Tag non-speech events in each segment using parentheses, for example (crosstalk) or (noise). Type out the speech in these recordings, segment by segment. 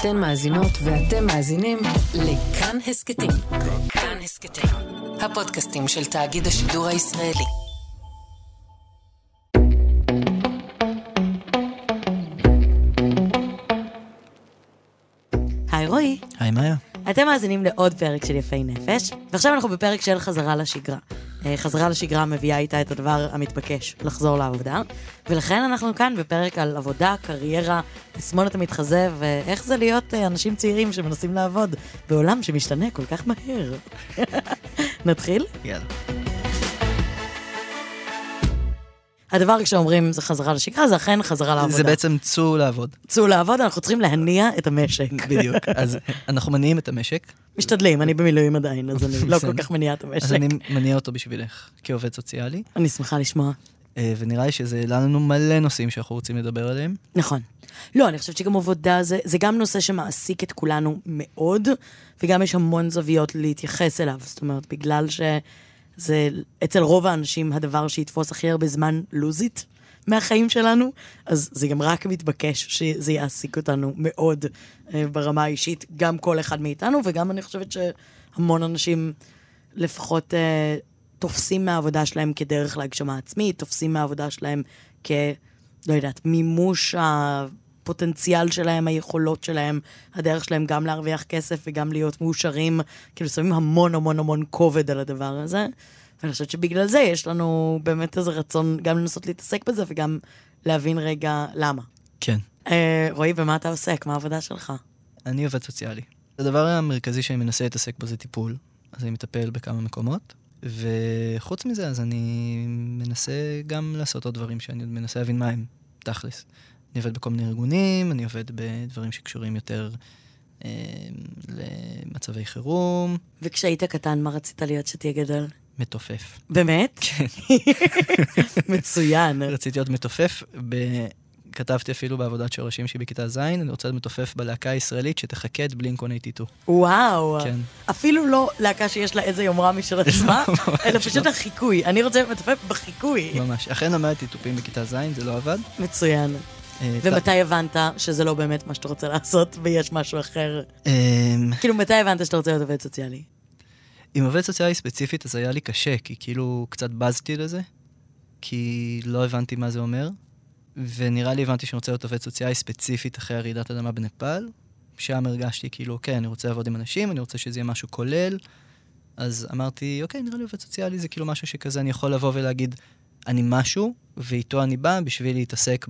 אתן מאזינות ואתם מאזינים לכאן הסכתים. כאן הסכתים, הפודקאסטים של תאגיד השידור הישראלי. היי רועי, היי מאיה. אתם מאזינים לעוד פרק של יפי נפש, ועכשיו אנחנו בפרק של חזרה לשגרה. אה, חזרה לשגרה מביאה איתה את הדבר המתבקש, לחזור לעבודה, ולכן אנחנו כאן בפרק על עבודה, קריירה, תסמונת המתחזה, ואיך זה להיות אה, אנשים צעירים שמנסים לעבוד בעולם שמשתנה כל כך מהר. (laughs) נתחיל? יאללה. הדבר כשאומרים זה חזרה לשגרה, זה אכן חזרה לעבודה. זה בעצם צאו לעבוד. צאו לעבוד, אנחנו צריכים להניע את המשק. בדיוק. אז אנחנו מניעים את המשק, משתדלים, אני במילואים עדיין, אז אני לא. כל כך מניעה את המשק. אז אני מניע אותו בשבילך כעובד סוציאלי, אני שמחה לשמוע. אה, ונראה לי שזה העלה לנו מלא נושאים שאנחנו רוצים לדבר עליהם. נכון. לא, אני חושבת שגם עבודה זה, זה גם נושא שמעסיק את כולנו מאוד, וגם יש המון זוויות להתייחס אליו. זאת אומרת, בגלל שזה אצל רוב האנשים הדבר שיתפוס הכי הרבה זמן לוזית מהחיים שלנו, אז זה גם רק מתבקש שזה יעסיק אותנו מאוד אה, ברמה האישית, גם כל אחד מאיתנו, וגם אני חושבת שהמון אנשים לפחות אה, תופסים מהעבודה שלהם כדרך להגשמה עצמית, תופסים מהעבודה שלהם כ... לא יודעת, מימוש הפוטנציאל שלהם, היכולות שלהם, הדרך שלהם גם להרוויח כסף וגם להיות מאושרים, כאילו שמים המון המון המון כובד על הדבר הזה. ואני חושבת שבגלל זה יש לנו באמת איזה רצון גם לנסות להתעסק בזה וגם להבין רגע למה. כן. אה, רועי, במה אתה עוסק? מה העבודה שלך? אני עובד סוציאלי. הדבר המרכזי שאני מנסה להתעסק בו זה טיפול, אז אני מטפל בכמה מקומות, וחוץ מזה, אז אני מנסה גם לעשות עוד דברים שאני עוד מנסה להבין מה הם, תכלס. אני עובד בכל מיני ארגונים, אני עובד בדברים שקשורים יותר אה, למצבי חירום, וכשהיית קטן, מה רצית להיות שתהיה גדול? מתופף. באמת? כן. (laughs) מצוין. רציתי להיות מתופף, ב... כתבתי אפילו בעבודת שורשים שלי בכיתה ז', אני רוצה להיות מתופף בלהקה הישראלית שתחקה את בלינק 182. וואו. כן. אפילו לא להקה שיש לה איזה יומרה משל (laughs) עצמה, אלא פשוט החיקוי. אני רוצה להיות מתופף בחיקוי. ממש. אכן למדתי תופים בכיתה ז', זה לא עבד. מצוין. אה, ומתי הבנת שזה לא באמת מה שאתה רוצה לעשות ויש משהו אחר? אמ, כאילו, מתי הבנת שאתה רוצה להיות עובד סוציאלי? עם עובד סוציאלי ספציפית, אז היה לי קשה, כי כאילו קצת בזתי לזה, כי לא הבנתי מה זה אומר, ונראה לי הבנתי שאני רוצה להיות עובד סוציאלי ספציפית אחרי הרעידת אדמה בנפאל, שם הרגשתי כאילו, אוקיי, אני רוצה לעבוד עם אנשים, אני רוצה שזה יהיה משהו כולל, אז אמרתי, אוקיי, נראה לי עובד סוציאלי זה כאילו משהו שכזה אני יכול לבוא ולהגיד, אני משהו, ואיתו אני בא בשביל להתעסק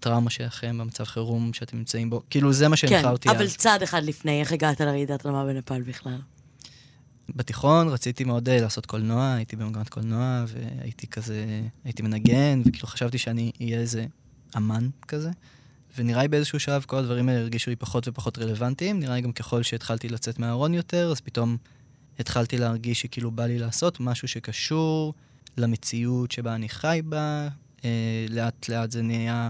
בטראומה שלכם, במצב חירום שאתם נמצאים בו. כאילו, זה מה כן, שהנחה אותי אבל אז. צעד אחד לפני, איך הגעת לרעידת אדמה בנפאל בכלל? בתיכון רציתי מאוד אה, לעשות קולנוע, הייתי במגמת קולנוע, והייתי כזה, הייתי מנגן, וכאילו חשבתי שאני אהיה איזה אמן כזה. ונראה לי באיזשהו שלב כל הדברים האלה הרגישו לי פחות ופחות רלוונטיים. נראה לי גם ככל שהתחלתי לצאת מהארון יותר, אז פתאום התחלתי להרגיש שכאילו בא לי לעשות משהו שקשור למציאות שבה אני חי בה. אה, לאט לאט זה נהיה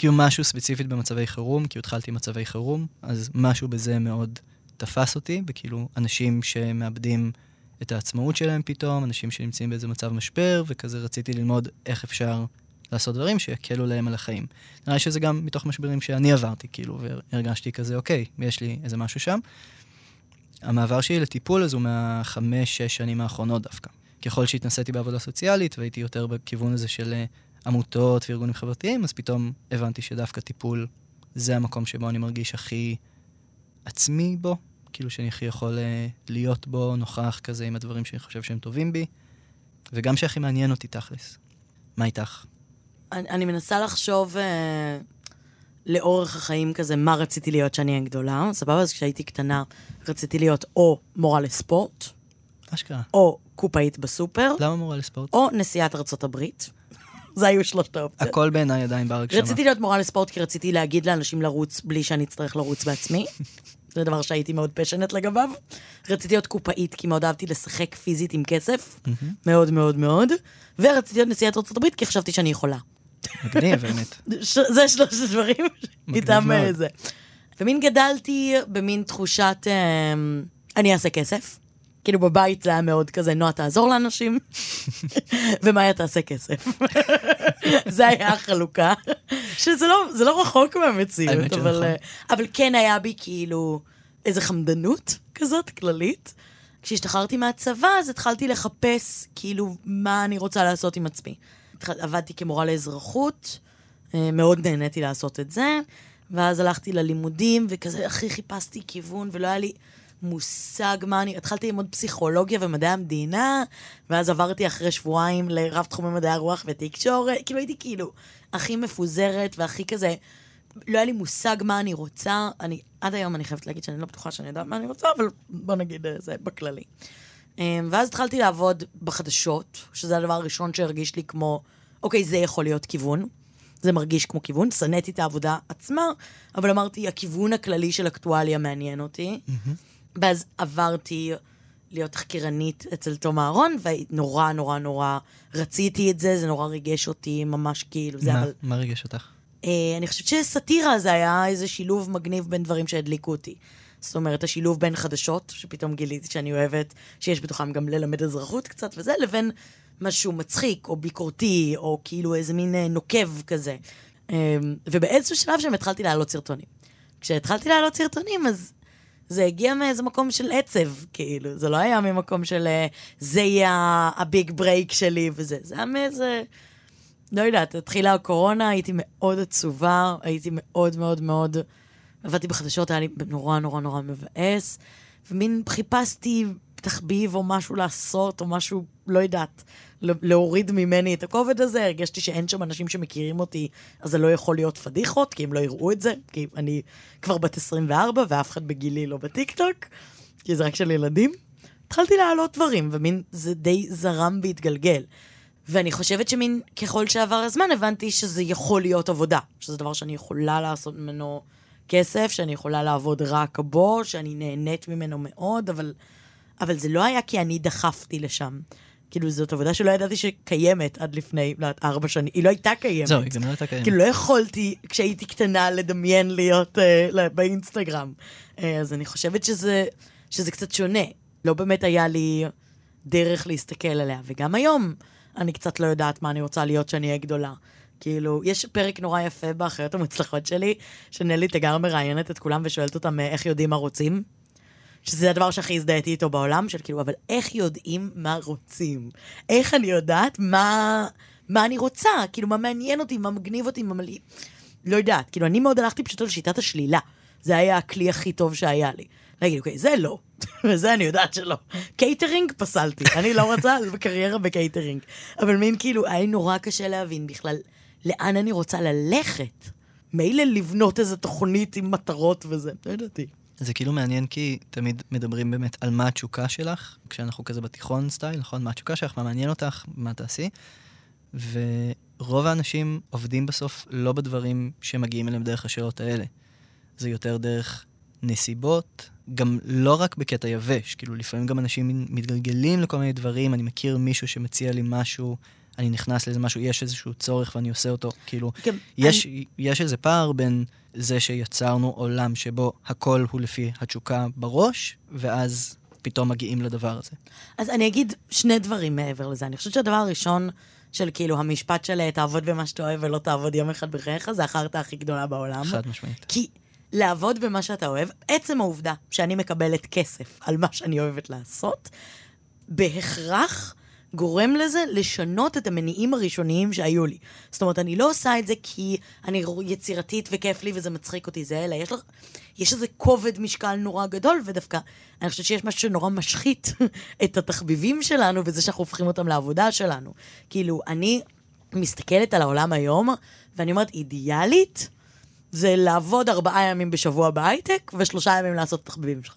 כאילו משהו ספציפית במצבי חירום, כי התחלתי עם מצבי חירום, אז משהו בזה מאוד תפס אותי, וכאילו אנשים שמאבדים את העצמאות שלהם פתאום, אנשים שנמצאים באיזה מצב משבר, וכזה רציתי ללמוד איך אפשר לעשות דברים שיקלו להם על החיים. נראה לי שזה גם מתוך משברים שאני עברתי, כאילו, והרגשתי כזה, אוקיי, יש לי איזה משהו שם. המעבר שלי לטיפול אז הוא מהחמש, שש שנים האחרונות דווקא. ככל שהתנסיתי בעבודה סוציאלית והייתי יותר בכיוון הזה של אה, עמותות וארגונים חברתיים, אז פתאום הבנתי שדווקא טיפול זה המקום שבו אני מרגיש הכי עצמי בו, כאילו שאני הכי יכול אה, להיות בו, נוכח כזה עם הדברים שאני חושב שהם טובים בי, וגם שהכי מעניין אותי תכלס. מה איתך? אני, אני מנסה לחשוב אה, לאורך החיים כזה, מה רציתי להיות כשאני אהיה גדולה. סבבה, אז כשהייתי קטנה רציתי להיות או מורה לספורט, אשכרה. או קופאית בסופר, למה מורה לספורט? או נשיאת ארצות הברית. זה היו שלושת האופציות. הכל בעיניי עדיין בר הגשמה. רציתי להיות מורה לספורט כי רציתי להגיד לאנשים לרוץ בלי שאני אצטרך לרוץ בעצמי. (laughs) זה דבר שהייתי מאוד פשנט לגביו. רציתי להיות קופאית כי מאוד אהבתי לשחק פיזית עם כסף. מאוד מאוד מאוד. ורציתי להיות נשיאת הברית כי חשבתי שאני יכולה. מגניב, באמת. (laughs) ש- זה שלושת הדברים איתם מאוד. אה, זה. ומין גדלתי במין תחושת, אה, אני אעשה כסף. כאילו בבית זה היה מאוד כזה, נועה תעזור לאנשים, (laughs) ומאיה תעשה כסף. (laughs) זה היה החלוקה, שזה לא, לא רחוק מהמציאות, אבל, נכון. אה, אבל כן היה בי כאילו איזו חמדנות כזאת כללית. כשהשתחררתי מהצבא, אז התחלתי לחפש כאילו מה אני רוצה לעשות עם עצמי. עבדתי כמורה לאזרחות, אה, מאוד נהניתי לעשות את זה, ואז הלכתי ללימודים, וכזה הכי חיפשתי כיוון, ולא היה לי מושג מה אני... התחלתי ללמוד פסיכולוגיה ומדעי המדינה, ואז עברתי אחרי שבועיים לרב תחומי מדעי הרוח ותקשורת, כאילו הייתי כאילו הכי מפוזרת והכי כזה... לא היה לי מושג מה אני רוצה, אני, עד היום אני חייבת להגיד שאני לא בטוחה שאני יודעת מה אני רוצה, אבל בוא נגיד אה, זה בכללי. אמ, ואז התחלתי לעבוד בחדשות, שזה הדבר הראשון שהרגיש לי כמו, אוקיי, זה יכול להיות כיוון. זה מרגיש כמו כיוון, שנאתי את העבודה עצמה, אבל אמרתי, הכיוון הכללי של אקטואליה מעניין אותי. ואז עברתי להיות תחקירנית אצל תום אהרון, ונורא נורא נורא רציתי את זה, זה נורא ריגש אותי, ממש כאילו, זה מה- אבל... מה ריגש אותך? אה, אני חושבת שסאטירה זה היה איזה שילוב מגניב בין דברים שהדליקו אותי. זאת אומרת, השילוב בין חדשות, שפתאום גיליתי שאני אוהבת, שיש בתוכם גם ללמד אזרחות קצת וזה, לבין משהו מצחיק, או ביקורתי, או כאילו איזה מין אה, נוקב כזה. אה, ובאיזשהו שלב שם התחלתי להעלות סרטונים. כשהתחלתי להעלות סרטונים, אז זה הגיע מאיזה מקום של עצב, כאילו. זה לא היה ממקום של אה, זה יהיה ה big break שלי וזה. זה היה מאיזה... לא יודעת, התחילה הקורונה, הייתי מאוד עצובה, הייתי מאוד מאוד מאוד... עבדתי בחדשות, היה לי נורא נורא נורא מבאס, ומין חיפשתי תחביב או משהו לעשות, או משהו, לא יודעת, לה- להוריד ממני את הכובד הזה, הרגשתי שאין שם אנשים שמכירים אותי, אז זה לא יכול להיות פדיחות, כי הם לא יראו את זה, כי אני כבר בת 24 ואף אחד בגילי לא בטיקטוק, כי זה רק של ילדים. התחלתי להעלות דברים, ומין זה די זרם והתגלגל. ואני חושבת שמין ככל שעבר הזמן הבנתי שזה יכול להיות עבודה, שזה דבר שאני יכולה לעשות ממנו כסף, שאני יכולה לעבוד רק בו, שאני נהנית ממנו מאוד, אבל, אבל זה לא היה כי אני דחפתי לשם. כאילו, זאת עבודה שלא ידעתי שקיימת עד לפני, לא ארבע שנים. היא לא הייתה קיימת. זהו, היא גם לא הייתה קיימת. כאילו, לא יכולתי, כשהייתי קטנה, לדמיין להיות uh, באינסטגרם. Uh, אז אני חושבת שזה, שזה קצת שונה. לא באמת היה לי דרך להסתכל עליה. וגם היום, אני קצת לא יודעת מה אני רוצה להיות כשאני אהיה גדולה. כאילו, יש פרק נורא יפה באחיות המוצלחות שלי, שנלי תגר מראיינת את כולם ושואלת אותם אה, איך יודעים מה רוצים. שזה הדבר שהכי הזדהיתי איתו בעולם, של כאילו, אבל איך יודעים מה רוצים? איך אני יודעת מה, מה אני רוצה? כאילו, מה מעניין אותי, מה מגניב אותי, מה מלא... לא יודעת. כאילו, אני מאוד הלכתי פשוט על שיטת השלילה. זה היה הכלי הכי טוב שהיה לי. להגיד, אוקיי, זה לא, (laughs) וזה אני יודעת שלא. קייטרינג, פסלתי. אני לא רוצה קריירה בקייטרינג. אבל מין כאילו, היה נורא קשה להבין בכלל לאן אני רוצה ללכת. מילא לבנות איזה תוכנית עם מטרות וזה, לא ידעתי. זה כאילו מעניין כי תמיד מדברים באמת על מה התשוקה שלך, כשאנחנו כזה בתיכון סטייל, נכון? מה התשוקה שלך, מה מעניין אותך, מה תעשי. ורוב האנשים עובדים בסוף לא בדברים שמגיעים אליהם דרך השאלות האלה. זה יותר דרך נסיבות, גם לא רק בקטע יבש, כאילו לפעמים גם אנשים מתגלגלים לכל מיני דברים, אני מכיר מישהו שמציע לי משהו, אני נכנס לאיזה משהו, יש איזשהו צורך ואני עושה אותו, כאילו, גם יש, יש איזה פער בין זה שיצרנו עולם שבו הכל הוא לפי התשוקה בראש, ואז פתאום מגיעים לדבר הזה. אז אני אגיד שני דברים מעבר לזה. אני חושבת שהדבר הראשון של כאילו המשפט של אה, תעבוד במה שאתה אוהב ולא תעבוד יום אחד בחייך, זה החרטא הכי גדולה בעולם. חד משמעית. כי לעבוד במה שאתה אוהב, עצם העובדה שאני מקבלת כסף על מה שאני אוהבת לעשות, בהכרח גורם לזה לשנות את המניעים הראשוניים שהיו לי. זאת אומרת, אני לא עושה את זה כי אני יצירתית וכיף לי וזה מצחיק אותי, זה אלא יש לך... יש איזה כובד משקל נורא גדול, ודווקא אני חושבת שיש משהו שנורא משחית (laughs) את התחביבים שלנו, וזה שאנחנו הופכים אותם לעבודה שלנו. כאילו, אני מסתכלת על העולם היום, ואני אומרת, אידיאלית, זה לעבוד ארבעה ימים בשבוע בהייטק, ושלושה ימים לעשות את התחביבים שלך.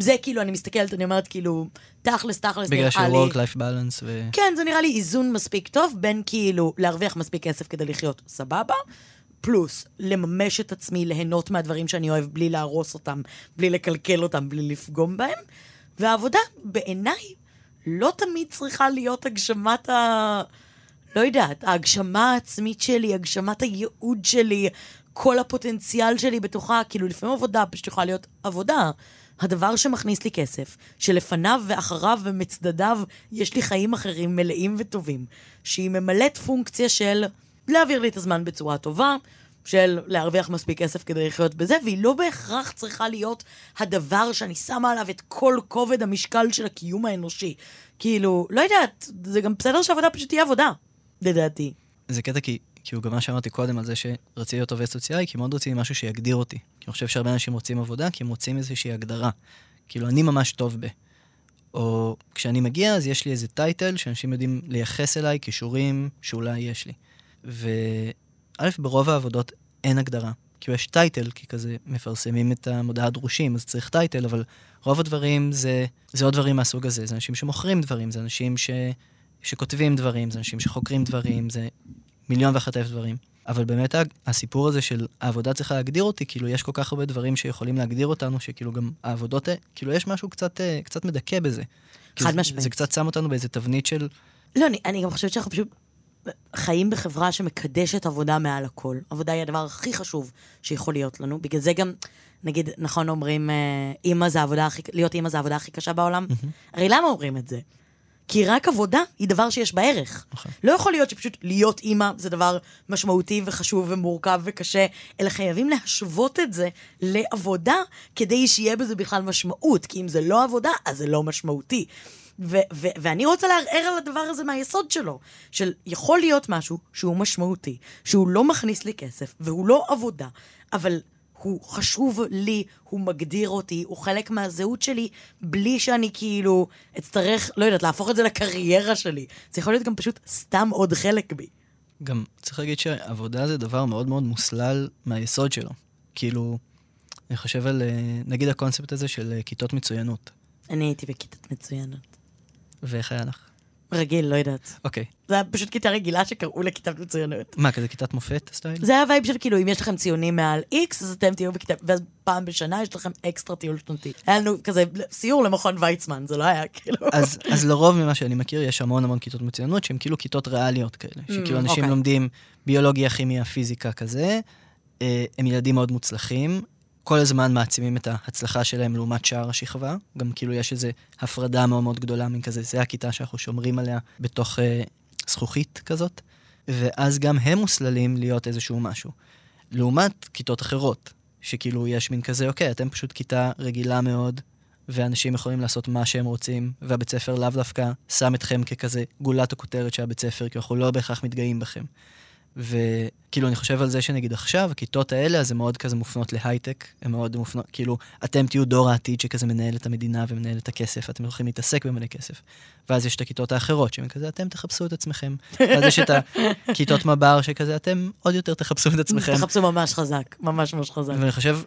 זה כאילו, אני מסתכלת, אני אומרת, כאילו, תכלס, תכלס, בגלל נראה לי... work-life balance ו... כן, זה נראה לי איזון מספיק טוב בין כאילו להרוויח מספיק כסף כדי לחיות סבבה, פלוס לממש את עצמי, ליהנות מהדברים שאני אוהב בלי להרוס אותם, בלי לקלקל אותם, בלי לפגום בהם. והעבודה, בעיניי, לא תמיד צריכה להיות הגשמת ה... לא יודעת, ההגשמה העצמית שלי, הגשמת הייעוד שלי, כל הפוטנציאל שלי בתוכה, כאילו לפעמים עבודה פשוט יכולה להיות עבודה. הדבר שמכניס לי כסף, שלפניו ואחריו ומצדדיו יש לי חיים אחרים מלאים וטובים, שהיא ממלאת פונקציה של להעביר לי את הזמן בצורה טובה, של להרוויח מספיק כסף כדי לחיות בזה, והיא לא בהכרח צריכה להיות הדבר שאני שמה עליו את כל כובד המשקל של הקיום האנושי. כאילו, לא יודעת, זה גם בסדר שעבודה פשוט תהיה עבודה, לדעתי. זה קטע כי, כאילו גם מה שאמרתי קודם על זה שרציתי להיות עובד סוציאלי, כי מאוד רציתי משהו שיגדיר אותי. אני חושב שהרבה אנשים רוצים עבודה, כי הם רוצים איזושהי הגדרה. כאילו, אני ממש טוב ב... או כשאני מגיע, אז יש לי איזה title שאנשים יודעים לייחס אליי, כישורים שאולי יש לי. וא', ברוב העבודות אין הגדרה. כאילו יש title, כי כזה מפרסמים את המודעה הדרושים, אז צריך title, אבל רוב הדברים זה, זה עוד דברים מהסוג הזה. זה אנשים שמוכרים דברים, זה אנשים ש, שכותבים דברים, זה אנשים שחוקרים דברים, זה מיליון ואחת אלף דברים. אבל באמת הסיפור הזה של העבודה צריכה להגדיר אותי, כאילו יש כל כך הרבה דברים שיכולים להגדיר אותנו, שכאילו גם העבודות, כאילו יש משהו קצת, קצת מדכא בזה. חד משמעית. זה, זה קצת שם אותנו באיזה תבנית של... לא, אני, אני גם חושבת שאנחנו פשוט חיים בחברה שמקדשת עבודה מעל הכל. עבודה היא הדבר הכי חשוב שיכול להיות לנו. בגלל זה גם, נגיד, נכון אומרים, אה, אימא זה העבודה הכי, להיות אימא זה העבודה הכי קשה בעולם? Mm-hmm. הרי למה אומרים את זה? כי רק עבודה היא דבר שיש בה ערך. נכון. לא יכול להיות שפשוט להיות אימא זה דבר משמעותי וחשוב ומורכב וקשה, אלא חייבים להשוות את זה לעבודה כדי שיהיה בזה בכלל משמעות, כי אם זה לא עבודה, אז זה לא משמעותי. ו- ו- ואני רוצה לערער על הדבר הזה מהיסוד שלו, של יכול להיות משהו שהוא משמעותי, שהוא לא מכניס לי כסף, והוא לא עבודה, אבל הוא חשוב לי, הוא מגדיר אותי, הוא חלק מהזהות שלי, בלי שאני כאילו אצטרך, לא יודעת, להפוך את זה לקריירה שלי. זה יכול להיות גם פשוט סתם עוד חלק בי. גם צריך להגיד שעבודה זה דבר מאוד מאוד מוסלל מהיסוד שלו. כאילו, אני חושב על, אה, נגיד הקונספט הזה של אה, כיתות מצוינות. אני הייתי בכיתת מצוינות. ואיך היה לך? רגיל, לא יודעת. אוקיי. זה היה פשוט כיתה רגילה שקראו לכיתת מצוינות. מה, כזה כיתת מופת style? זה היה vibe של כאילו, אם יש לכם ציונים מעל איקס, אז אתם תהיו בכיתה, ואז פעם בשנה יש לכם אקסטרה טיול שנתי. היה לנו כזה סיור למכון ויצמן, זה לא היה כאילו... אז, אז לרוב ממה שאני מכיר, יש המון המון כיתות מצוינות שהן כאילו כיתות ריאליות כאלה. Mm, שכאילו אנשים אוקיי. לומדים ביולוגיה, כימיה, פיזיקה כזה. אה, הם ילדים מאוד מוצלחים, כל הזמן מעצימים את ההצלחה שלהם לעומת שאר השכבה. גם כאילו יש איזו הפרדה מאוד מאוד גדולה מכזה, זה הכיתה שאנחנו שומרים עליה בתוך אה, זכוכית כזאת, ואז גם הם מוסללים להיות איזשהו משהו. לעומת כיתות אחרות, שכאילו יש מין כזה, אוקיי, אתם פשוט כיתה רגילה מאוד, ואנשים יכולים לעשות מה שהם רוצים, והבית ספר לאו דווקא שם אתכם ככזה גולת הכותרת של הבית ספר, כי אנחנו לא בהכרח מתגאים בכם. וכאילו, אני חושב על זה שנגיד עכשיו, הכיתות האלה, אז הן מאוד כזה מופנות להייטק, הן מאוד מופנות, כאילו, אתם תהיו דור העתיד שכזה מנהל את המדינה ומנהל את הכסף, אתם הולכים להתעסק במלא כסף. ואז יש את הכיתות האחרות, שהן כזה, אתם תחפשו את עצמכם. ואז יש את הכיתות מב"ר, שכזה, אתם עוד יותר תחפשו את עצמכם. תחפשו ממש חזק, ממש ממש חזק. ואני חושב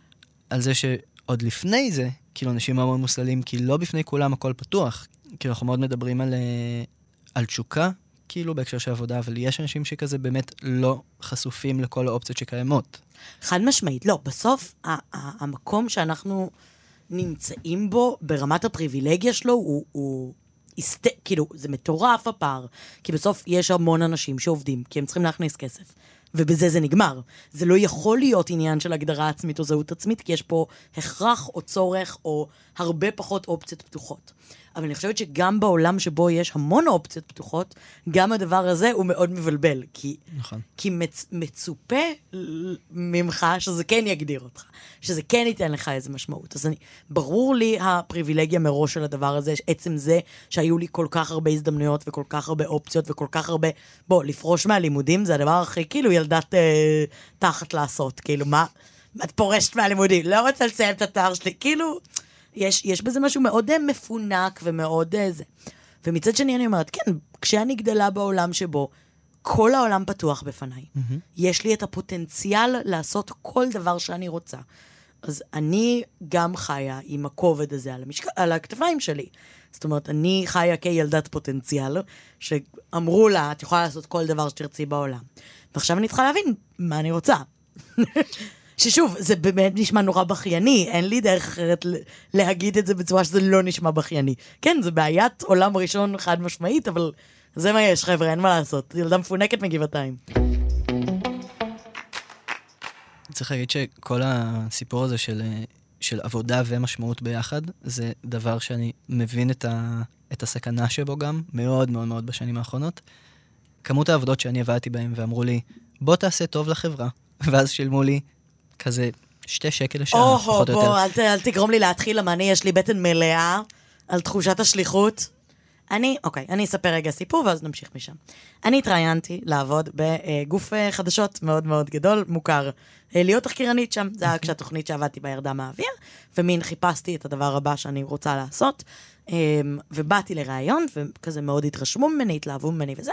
על זה שעוד לפני זה, כאילו, אנשים מאוד מוסללים, כי לא בפני כולם הכל פתוח. כאילו, אנחנו מאוד מדברים על, אה, על תשוקה כאילו בהקשר של עבודה, אבל יש אנשים שכזה באמת לא חשופים לכל האופציות שקיימות. חד משמעית, לא. בסוף, המקום שאנחנו נמצאים בו, ברמת הפריבילגיה שלו, הוא... הוא... הסת... כאילו, זה מטורף הפער. כי בסוף יש המון אנשים שעובדים, כי הם צריכים להכניס כסף. ובזה זה נגמר. זה לא יכול להיות עניין של הגדרה עצמית או זהות עצמית, כי יש פה הכרח או צורך או הרבה פחות אופציות פתוחות. אבל אני חושבת שגם בעולם שבו יש המון אופציות פתוחות, גם הדבר הזה הוא מאוד מבלבל. כי, נכון. כי מצ, מצופה ממך שזה כן יגדיר אותך, שזה כן ייתן לך איזה משמעות. אז אני, ברור לי הפריבילגיה מראש של הדבר הזה, עצם זה שהיו לי כל כך הרבה הזדמנויות וכל כך הרבה אופציות וכל כך הרבה... בוא, לפרוש מהלימודים זה הדבר הכי כאילו ילדת אה, תחת לעשות. כאילו, מה? את פורשת מהלימודים, לא רוצה לסיים את התואר שלי, כאילו... יש, יש בזה משהו מאוד אה, מפונק ומאוד אה, זה. ומצד שני אני אומרת, כן, כשאני גדלה בעולם שבו כל העולם פתוח בפניי, mm-hmm. יש לי את הפוטנציאל לעשות כל דבר שאני רוצה. אז אני גם חיה עם הכובד הזה על, המשק... על הכתפיים שלי. זאת אומרת, אני חיה כילדת פוטנציאל, שאמרו לה, את יכולה לעשות כל דבר שתרצי בעולם. ועכשיו אני צריכה להבין מה אני רוצה. ששוב, זה באמת נשמע נורא בכייני, אין לי דרך אחרת להגיד את זה בצורה שזה לא נשמע בכייני. כן, זה בעיית עולם ראשון חד משמעית, אבל זה מה יש, חבר'ה, אין מה לעשות. ילדה מפונקת מגבעתיים. צריך להגיד שכל הסיפור הזה של, של עבודה ומשמעות ביחד, זה דבר שאני מבין את, ה, את הסכנה שבו גם, מאוד מאוד מאוד בשנים האחרונות. כמות העבודות שאני עבדתי בהן ואמרו לי, בוא תעשה טוב לחברה, (laughs) ואז שילמו לי כזה שתי שקל לשעה, או, פחות או יותר. בוא, אל, ת- אל תגרום לי להתחיל, למה אני, יש לי בטן מלאה על תחושת השליחות. אני, אוקיי, אני אספר רגע סיפור ואז נמשיך משם. אני התראיינתי לעבוד בגוף אה, חדשות מאוד מאוד גדול, מוכר. אה, להיות תחקירנית שם, זה היה כשהתוכנית שעבדתי בה ירדה מהאוויר, ומין חיפשתי את הדבר הבא שאני רוצה לעשות. אה, ובאתי לראיון, וכזה מאוד התרשמו ממני, התלהבו ממני וזה.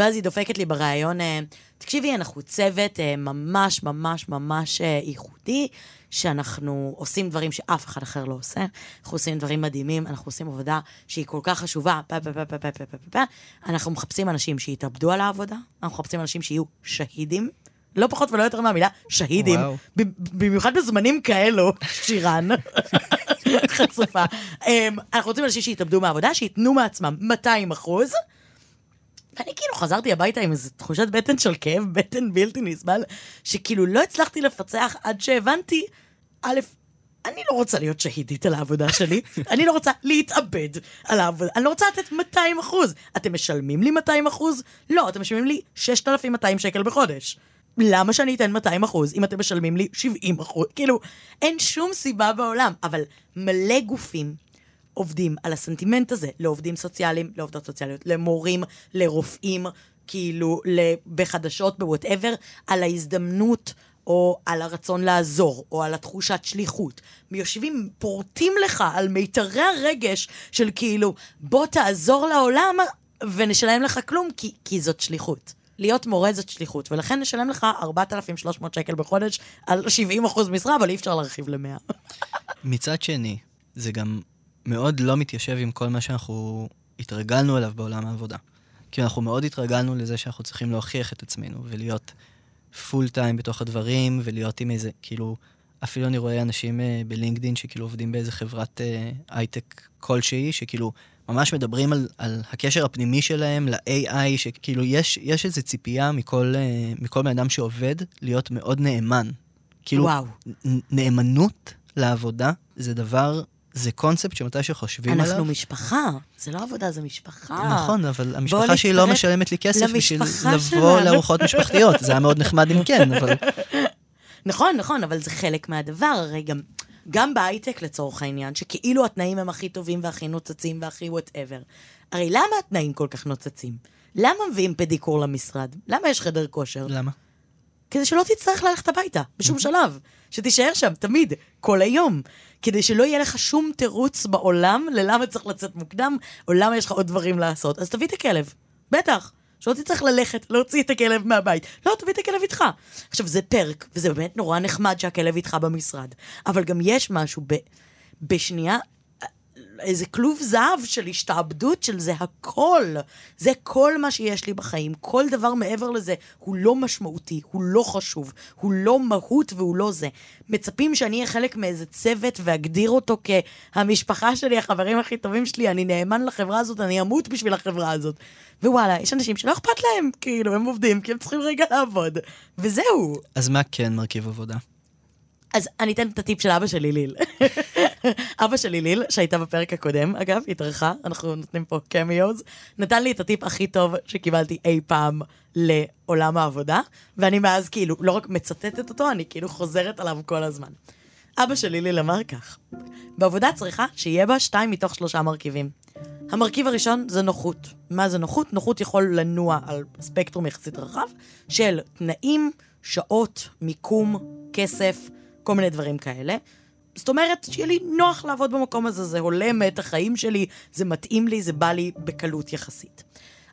ואז היא דופקת לי בראיון, אה, תקשיבי, אנחנו צוות אה, ממש ממש ממש אה, ייחודי, שאנחנו עושים דברים שאף אחד אחר לא עושה, אנחנו עושים דברים מדהימים, אנחנו עושים עבודה שהיא כל כך חשובה, פה פה פה פה פה פה פה פה. אנחנו מחפשים אנשים שיתאבדו על העבודה, אנחנו מחפשים אנשים שיהיו שהידים. לא פחות ולא יותר מהמילה שהידים, במיוחד בזמנים כאלו, שירן, (laughs) חצופה. אמ, אנחנו רוצים אנשים שיתאבדו מהעבודה, שייתנו מעצמם 200 אחוז. ואני כאילו חזרתי הביתה עם איזו תחושת בטן של כאב, בטן בלתי נסבל, שכאילו לא הצלחתי לפצח עד שהבנתי, א', אני לא רוצה להיות שהידית על העבודה שלי, (laughs) אני לא רוצה להתאבד על העבודה, אני לא רוצה לתת 200 אחוז. אתם משלמים לי 200 אחוז? לא, אתם משלמים לי 6,200 שקל בחודש. למה שאני אתן 200 אחוז אם אתם משלמים לי 70 אחוז? כאילו, אין שום סיבה בעולם, אבל מלא גופים עובדים על הסנטימנט הזה, לעובדים סוציאליים, לעובדות סוציאליות, למורים, לרופאים, כאילו, בחדשות, בוואטאבר, על ההזדמנות או על הרצון לעזור, או על התחושת שליחות. יושבים, פורטים לך על מיתרי הרגש של כאילו, בוא תעזור לעולם ונשלם לך כלום, כי, כי זאת שליחות. להיות מורה זאת שליחות, ולכן נשלם לך 4,300 שקל בחודש על 70% משרה, אבל אי אפשר להרחיב ל-100. מצד שני, זה גם מאוד לא מתיישב עם כל מה שאנחנו התרגלנו אליו בעולם העבודה. כי אנחנו מאוד התרגלנו לזה שאנחנו צריכים להוכיח את עצמנו, ולהיות פול טיים בתוך הדברים, ולהיות עם איזה, כאילו, אפילו אני רואה אנשים uh, בלינקדין שכאילו עובדים באיזה חברת uh, הייטק כלשהי, שכאילו ממש מדברים על, על הקשר הפנימי שלהם ל-AI, שכאילו יש, יש איזו ציפייה מכל, uh, מכל בן אדם שעובד להיות מאוד נאמן. כאילו, וואו. נאמנות לעבודה זה דבר, זה קונספט שמתי שחושבים עליו... אנחנו משפחה, זה לא עבודה, זה משפחה. נכון, אבל המשפחה שלי לא משלמת לי כסף בשביל לבוא. לארוחות משפחתיות. זה היה מאוד נחמד אם כן, אבל... (laughs) נכון, נכון, אבל זה חלק מהדבר, הרי גם, גם בהייטק לצורך העניין, שכאילו התנאים הם הכי טובים והכי נוצצים והכי whatever. הרי למה התנאים כל כך נוצצים? למה מביאים פדיקור למשרד? למה יש חדר כושר? למה? כדי שלא תצטרך ללכת הביתה, בשום שלב. שתישאר שם, תמיד, כל היום. כדי שלא יהיה לך שום תירוץ בעולם ללמה צריך לצאת מוקדם, או למה יש לך עוד דברים לעשות. אז תביא את הכלב, בטח. שלא תצטרך ללכת, להוציא את הכלב מהבית. לא, תביא את הכלב איתך. עכשיו, זה פרק, וזה באמת נורא נחמד שהכלב איתך במשרד. אבל גם יש משהו ב... בשנייה, איזה כלוב זהב של השתעבדות של זה הכל. זה כל מה שיש לי בחיים. כל דבר מעבר לזה הוא לא משמעותי, הוא לא חשוב, הוא לא מהות והוא לא זה. מצפים שאני אהיה חלק מאיזה צוות ואגדיר אותו כהמשפחה שלי, החברים הכי טובים שלי, אני נאמן לחברה הזאת, אני אמות בשביל החברה הזאת. ווואלה, יש אנשים שלא אכפת להם, כאילו, הם עובדים כי הם צריכים רגע לעבוד. וזהו. אז מה כן מרכיב עבודה? אז אני אתן את הטיפ של אבא שלי, ליל. (laughs) אבא שלי, ליל, שהייתה בפרק הקודם, אגב, התארחה, אנחנו נותנים פה קמיוז, נתן לי את הטיפ הכי טוב שקיבלתי אי פעם לעולם העבודה, ואני מאז כאילו לא רק מצטטת אותו, אני כאילו חוזרת עליו כל הזמן. אבא שלי, ליל, אמר כך, בעבודה צריכה שיהיה בה שתיים מתוך שלושה מרכיבים. המרכיב הראשון זה נוחות. מה זה נוחות? נוחות יכול לנוע על ספקטרום יחסית רחב של תנאים, שעות, מיקום, כסף, כל מיני דברים כאלה. זאת אומרת, שיהיה לי נוח לעבוד במקום הזה, זה הולם את החיים שלי, זה מתאים לי, זה בא לי בקלות יחסית.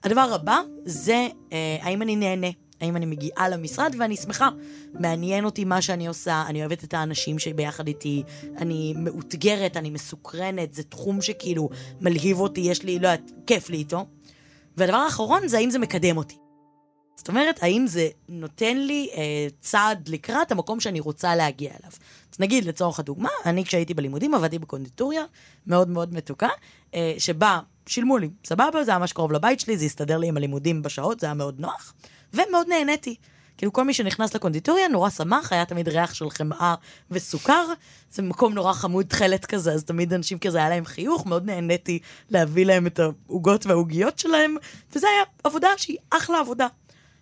הדבר הבא זה אה, האם אני נהנה, האם אני מגיעה למשרד ואני שמחה. מעניין אותי מה שאני עושה, אני אוהבת את האנשים שביחד איתי, אני מאותגרת, אני מסוקרנת, זה תחום שכאילו מלהיב אותי, יש לי, לא יודעת, כיף לי איתו. והדבר האחרון זה האם זה מקדם אותי. זאת אומרת, האם זה נותן לי אה, צעד לקראת המקום שאני רוצה להגיע אליו. אז נגיד, לצורך הדוגמה, אני כשהייתי בלימודים עבדתי בקונדיטוריה, מאוד מאוד מתוקה, אה, שבה שילמו לי, סבבה, זה היה ממש קרוב לבית שלי, זה הסתדר לי עם הלימודים בשעות, זה היה מאוד נוח, ומאוד נהניתי. כאילו כל מי שנכנס לקונדיטוריה נורא שמח, היה תמיד ריח של חמאה וסוכר, זה מקום נורא חמוד תכלת כזה, אז תמיד אנשים כזה היה להם חיוך, מאוד נהניתי להביא להם את העוגות והעוגיות שלהם, וזה היה עבודה שהיא אחלה עבודה.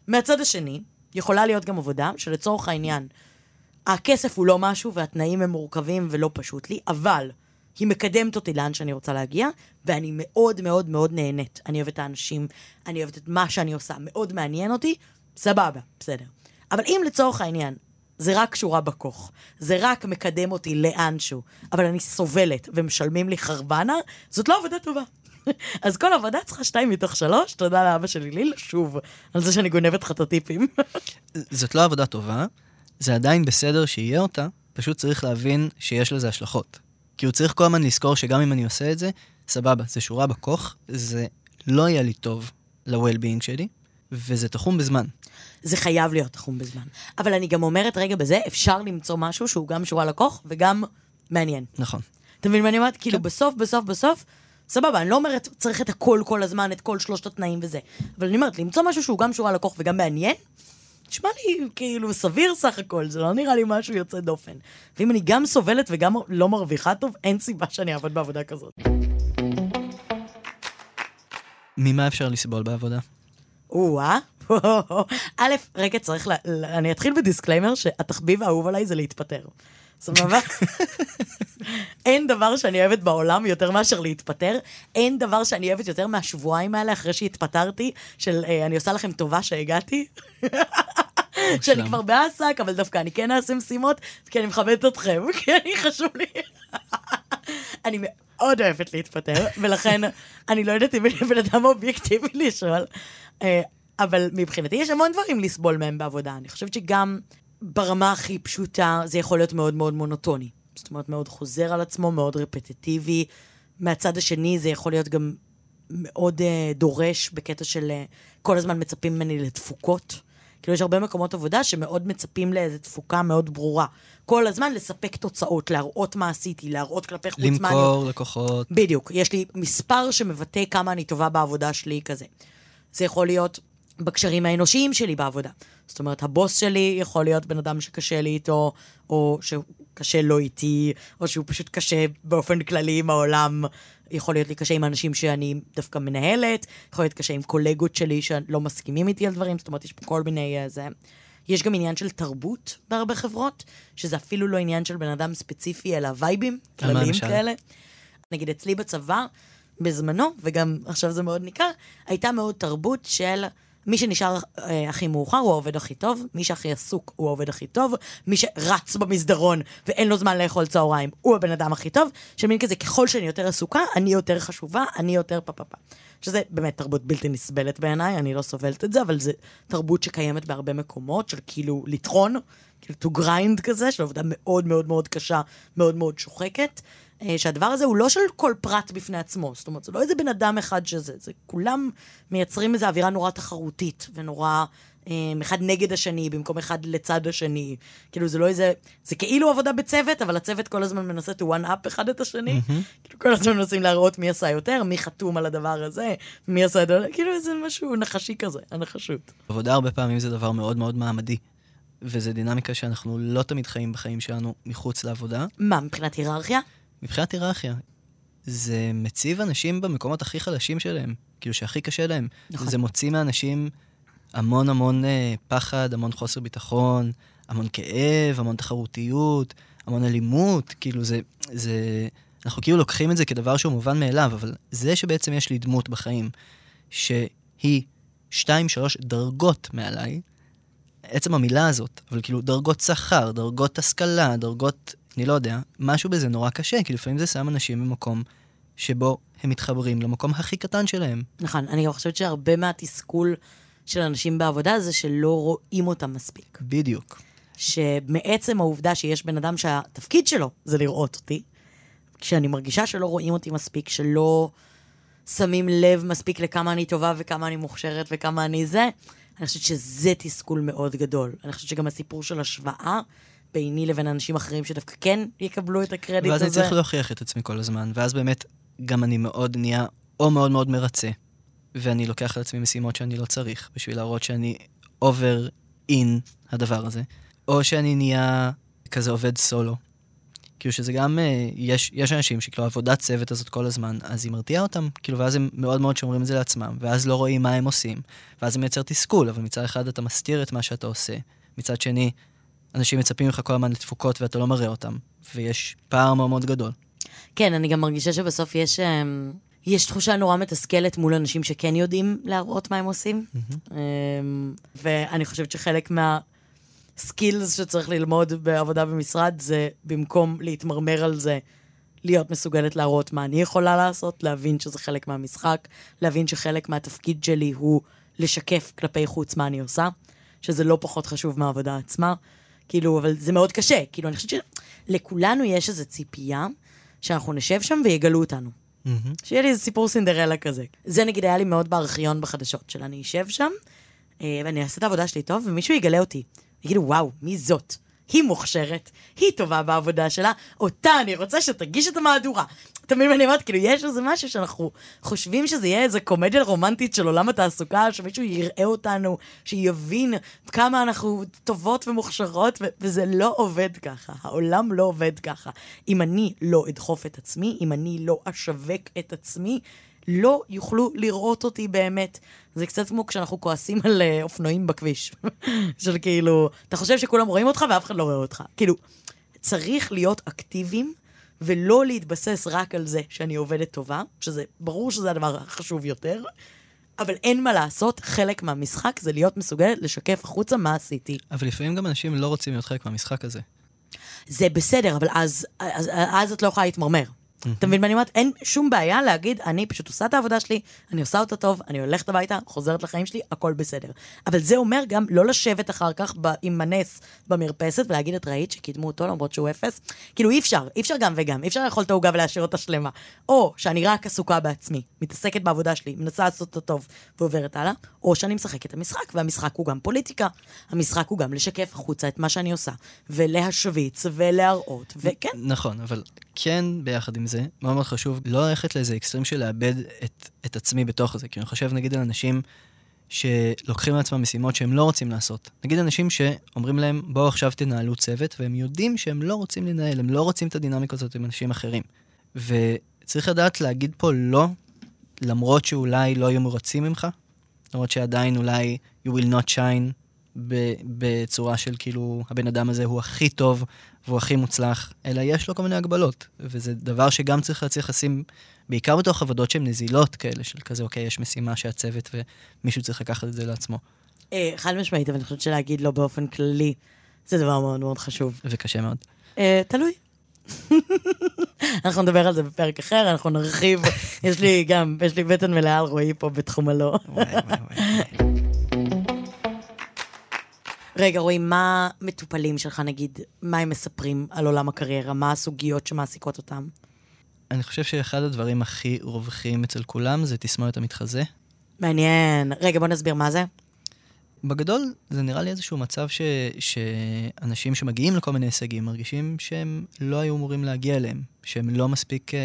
מהצד השני, יכולה להיות גם עבודה שלצורך העניין, הכסף הוא לא משהו והתנאים הם מורכבים ולא פשוט לי, אבל היא מקדמת אותי לאן שאני רוצה להגיע, ואני מאוד מאוד מאוד נהנית. אני אוהבת את האנשים, אני אוהבת את מה שאני עושה, מאוד מעניין אותי, סבבה, בסדר. אבל אם לצורך העניין, זה רק שורה בכוך, זה רק מקדם אותי לאנשהו, אבל אני סובלת ומשלמים לי חרבנה, זאת לא עבודה טובה. (laughs) אז כל עבודה צריכה שתיים מתוך שלוש, תודה לאבא שלי ליל, שוב, על זה שאני גונבת לך את הטיפים. (laughs) זאת לא עבודה טובה, זה עדיין בסדר שיהיה אותה, פשוט צריך להבין שיש לזה השלכות. כי הוא צריך כל הזמן לזכור שגם אם אני עושה את זה, סבבה, זה שורה בכוך, זה לא יהיה לי טוב ל-well-being שלי, וזה תחום בזמן. זה חייב להיות תחום בזמן. אבל אני גם אומרת, רגע, בזה אפשר למצוא משהו שהוא גם שורה לכוך וגם מעניין. נכון. אתה מבין מה אני אומרת? כאילו, בסוף, בסוף, בסוף, סבבה, אני לא אומרת צריך את הכל כל הזמן, את כל שלושת התנאים וזה. אבל אני אומרת, למצוא משהו שהוא גם שורה לכוך וגם מעניין, נשמע לי כאילו סביר סך הכל, זה לא נראה לי משהו יוצא דופן. ואם אני גם סובלת וגם לא מרוויחה טוב, אין סיבה שאני אעבוד בעבודה כזאת. ממה אפשר לסבול בעבודה? או-אה. (laughs) א', רגע, צריך ל... אני אתחיל ב disclaimer שהתחביב האהוב עליי זה להתפטר. סבבה? אין דבר שאני אוהבת בעולם יותר מאשר להתפטר. אין דבר שאני אוהבת יותר מהשבועיים האלה אחרי שהתפטרתי, של אה, אני עושה לכם טובה שהגעתי. שאני כבר בעסק, אבל דווקא אני כן אעשה משימות, כי אני מכבדת אתכם, (laughs) כי אני חשוב לי. אני מאוד אוהבת להתפטר, ולכן אני לא יודעת אם אני בן אדם אובייקטיבי לשאול. אה, אבל מבחינתי יש המון דברים לסבול מהם בעבודה. אני חושבת שגם ברמה הכי פשוטה זה יכול להיות מאוד מאוד מונוטוני. זאת אומרת, מאוד חוזר על עצמו, מאוד רפטטיבי. מהצד השני זה יכול להיות גם מאוד uh, דורש בקטע של uh, כל הזמן מצפים ממני לתפוקות. כאילו, יש הרבה מקומות עבודה שמאוד מצפים לאיזו תפוקה מאוד ברורה. כל הזמן לספק תוצאות, להראות מה עשיתי, להראות כלפי חוץ מה אני... למכור לקוחות. בדיוק. יש לי מספר שמבטא כמה אני טובה בעבודה שלי כזה. זה יכול להיות בקשרים האנושיים שלי בעבודה. זאת אומרת, הבוס שלי יכול להיות בן אדם שקשה לי איתו, או שקשה לו איתי, או שהוא פשוט קשה באופן כללי עם העולם. יכול להיות לי קשה עם אנשים שאני דווקא מנהלת, יכול להיות קשה עם קולגות שלי שלא מסכימים איתי על דברים, זאת אומרת, יש פה כל מיני... אה, זה. יש גם עניין של תרבות בהרבה חברות, שזה אפילו לא עניין של בן אדם ספציפי, אלא וייבים, כלליים למשל? כאלה. נגיד אצלי בצבא, בזמנו, וגם עכשיו זה מאוד ניכר, הייתה מאוד תרבות של מי שנשאר אה, הכי מאוחר הוא העובד הכי טוב, מי שהכי עסוק הוא העובד הכי טוב, מי שרץ במסדרון ואין לו זמן לאכול צהריים הוא הבן אדם הכי טוב, שמין כזה, ככל שאני יותר עסוקה, אני יותר חשובה, אני יותר פה פה פה. שזה באמת תרבות בלתי נסבלת בעיניי, אני לא סובלת את זה, אבל זה תרבות שקיימת בהרבה מקומות, של כאילו לטחון, כאילו to grind כזה, של עבודה מאוד מאוד מאוד קשה, מאוד מאוד שוחקת. אה, שהדבר הזה הוא לא של כל פרט בפני עצמו, זאת אומרת, זה לא איזה בן אדם אחד שזה, זה כולם מייצרים איזו אווירה נורא תחרותית, ונורא אחד נגד השני, במקום אחד לצד השני. כאילו, זה לא איזה, זה כאילו עבודה בצוות, אבל הצוות כל הזמן מנסה to one up אחד את השני. כאילו, כל הזמן מנסים להראות מי עשה יותר, מי חתום על הדבר הזה, מי עשה את זה, כאילו, איזה משהו נחשי כזה, הנחשות. עבודה הרבה פעמים זה דבר מאוד מאוד מעמדי. וזה דינמיקה שאנחנו לא תמיד חיים בחיים שלנו מחוץ לעבודה. מה, מבחינת היררכיה? מבחינת היררכיה, זה מציב אנשים במקומות הכי חלשים שלהם, כאילו שהכי קשה להם. נכון. זה מוציא מאנשים המון המון אה, פחד, המון חוסר ביטחון, המון כאב, המון תחרותיות, המון אלימות, כאילו זה, זה... אנחנו כאילו לוקחים את זה כדבר שהוא מובן מאליו, אבל זה שבעצם יש לי דמות בחיים, שהיא שתיים, שלוש דרגות מעליי, עצם המילה הזאת, אבל כאילו דרגות שכר, דרגות השכלה, דרגות, אני לא יודע, משהו בזה נורא קשה, כי לפעמים זה שם אנשים במקום שבו הם מתחברים למקום הכי קטן שלהם. נכון, אני גם חושבת שהרבה מהתסכול של אנשים בעבודה זה שלא רואים אותם מספיק. בדיוק. שמעצם העובדה שיש בן אדם שהתפקיד שלו זה לראות אותי, כשאני מרגישה שלא רואים אותי מספיק, שלא שמים לב מספיק לכמה אני טובה וכמה אני מוכשרת וכמה אני זה, אני חושבת שזה תסכול מאוד גדול. אני חושבת שגם הסיפור של השוואה ביני לבין אנשים אחרים שדווקא כן יקבלו את הקרדיט ואז הזה. אני צריך להוכיח את עצמי כל הזמן, ואז באמת גם אני מאוד נהיה או מאוד מאוד מרצה, ואני לוקח על עצמי משימות שאני לא צריך, בשביל להראות שאני אובר אין הדבר הזה, או שאני נהיה כזה עובד סולו. כאילו שזה גם, אה, יש, יש אנשים שכאילו העבודת צוות הזאת כל הזמן, אז היא מרתיעה אותם, כאילו, ואז הם מאוד מאוד שומרים את זה לעצמם, ואז לא רואים מה הם עושים, ואז זה מייצר תסכול, אבל מצד אחד אתה מסתיר את מה שאתה עושה, מצד שני, אנשים מצפים ממך כל הזמן לתפוקות ואתה לא מראה אותם, ויש פער מאוד מאוד גדול. כן, אני גם מרגישה שבסוף יש, אמ, יש תחושה נורא מתסכלת מול אנשים שכן יודעים להראות מה הם עושים. אמ, ואני חושבת שחלק מהסקילס שצריך ללמוד בעבודה במשרד זה במקום להתמרמר על זה, להיות מסוגלת להראות מה אני יכולה לעשות, להבין שזה חלק מהמשחק, להבין שחלק מהתפקיד שלי הוא לשקף כלפי חוץ מה אני עושה, שזה לא פחות חשוב מהעבודה עצמה. כאילו, אבל זה מאוד קשה. כאילו, אני חושבת שלכולנו יש איזו ציפייה שאנחנו נשב שם ויגלו אותנו. שיהיה לי איזה סיפור סינדרלה כזה. זה נגיד היה לי מאוד בארכיון בחדשות, של אני אשב שם, אה, ואני אעשה את העבודה שלי טוב, ומישהו יגלה אותי. יגידו, וואו, מי זאת? היא מוכשרת, היא טובה בעבודה שלה, אותה אני רוצה שתגיש את המהדורה. אתה מבין מה אני אומרת? כאילו, יש איזה משהו שאנחנו חושבים שזה יהיה איזה קומדיה רומנטית של עולם התעסוקה, שמישהו יראה אותנו, שיבין כמה אנחנו טובות ומוכשרות, ו- וזה לא עובד ככה. העולם לא עובד ככה. אם אני לא אדחוף את עצמי, אם אני לא אשווק את עצמי, לא יוכלו לראות אותי באמת. זה קצת כמו כשאנחנו כועסים על uh, אופנועים בכביש. (laughs) של כאילו, אתה חושב שכולם רואים אותך ואף אחד לא רואה אותך. כאילו, צריך להיות אקטיביים ולא להתבסס רק על זה שאני עובדת טובה, שזה, ברור שזה הדבר החשוב יותר, אבל אין מה לעשות, חלק מהמשחק זה להיות מסוגלת לשקף החוצה מה עשיתי. אבל לפעמים גם אנשים לא רוצים להיות חלק מהמשחק הזה. זה בסדר, אבל אז, אז, אז את לא יכולה להתמרמר. אתה מבין מה אני אומרת? אין שום בעיה להגיד, אני פשוט עושה את העבודה שלי, אני עושה אותה טוב, אני הולכת הביתה, חוזרת לחיים שלי, הכל בסדר. אבל זה אומר גם לא לשבת אחר כך ב- עם הנס במרפסת ולהגיד, את ראית שקידמו אותו למרות שהוא אפס? כאילו אי אפשר, אי אפשר גם וגם, אי אפשר לאכול את העוגה ולהשאיר אותה שלמה. או שאני רק עסוקה בעצמי, מתעסקת בעבודה שלי, מנסה לעשות אותה טוב ועוברת הלאה, או שאני משחקת את המשחק, והמשחק הוא גם פוליטיקה. המשחק הוא גם לשקף החוצה את מה שאני עושה, ולהשוויץ ולהראות, וכן. נכון, אבל כן, ביחד עם זה, מאוד מאוד חשוב לא ללכת לאיזה אקסטרים של לאבד את, את עצמי בתוך זה. כי אני חושב, נגיד, על אנשים שלוקחים לעצמם משימות שהם לא רוצים לעשות. נגיד אנשים שאומרים להם, בואו עכשיו תנהלו צוות, והם יודעים שהם לא רוצים לנהל, הם לא רוצים את הדינמיקה הזאת עם אנשים אחרים. וצריך לדעת להגיד פה לא, למרות שאולי לא יהיו מרוצים ממך, למרות שעדיין אולי you will not shine בצורה של כאילו, הבן אדם הזה הוא הכי טוב והוא הכי מוצלח, אלא יש לו כל מיני הגבלות. וזה דבר שגם צריך להצליח לשים, בעיקר בתוך עבודות שהן נזילות כאלה, של כזה, אוקיי, יש משימה שהצוות ומישהו צריך לקחת את זה לעצמו. אה, חד משמעית, אבל אני חושבת שלהגיד לא באופן כללי, זה דבר מאוד מאוד חשוב. וקשה מאוד. אה, תלוי. אנחנו נדבר על זה בפרק אחר, אנחנו נרחיב. יש לי גם, יש לי בטן מלאה על רועי פה בתחום הלא. וואי, וואי, וואי. רגע, רועי, מה מטופלים שלך, נגיד, מה הם מספרים על עולם הקריירה? מה הסוגיות שמעסיקות אותם? אני חושב שאחד הדברים הכי רווחים אצל כולם זה תסמונת המתחזה. מעניין. רגע, בוא נסביר מה זה. בגדול, זה נראה לי איזשהו מצב ש, שאנשים שמגיעים לכל מיני הישגים מרגישים שהם לא היו אמורים להגיע אליהם, שהם לא מספיק uh,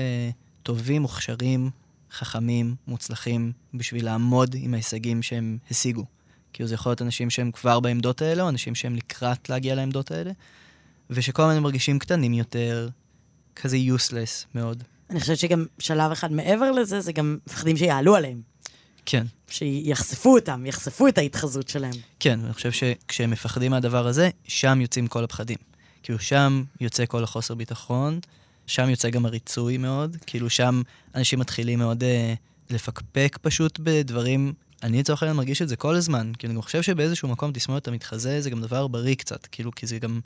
טובים, מוכשרים, חכמים, מוצלחים, בשביל לעמוד עם ההישגים שהם השיגו. כאילו זה יכול להיות אנשים שהם כבר בעמדות האלה, או אנשים שהם לקראת להגיע לעמדות האלה, ושכל הזמן הם מרגישים קטנים יותר, כזה useless מאוד. אני חושבת שגם שלב אחד מעבר לזה, זה גם מפחדים שיעלו עליהם. כן. שיחשפו אותם, יחשפו את ההתחזות שלהם. כן, אני חושב שכשהם מפחדים מהדבר הזה, שם יוצאים כל הפחדים. כאילו שם יוצא כל החוסר ביטחון, שם יוצא גם הריצוי מאוד, כאילו שם אנשים מתחילים מאוד אה, לפקפק פשוט בדברים. אני לצורך העניין מרגיש את זה כל הזמן, כי אני גם חושב שבאיזשהו מקום תסמונת המתחזה זה גם דבר בריא קצת, כאילו, כי זה גם...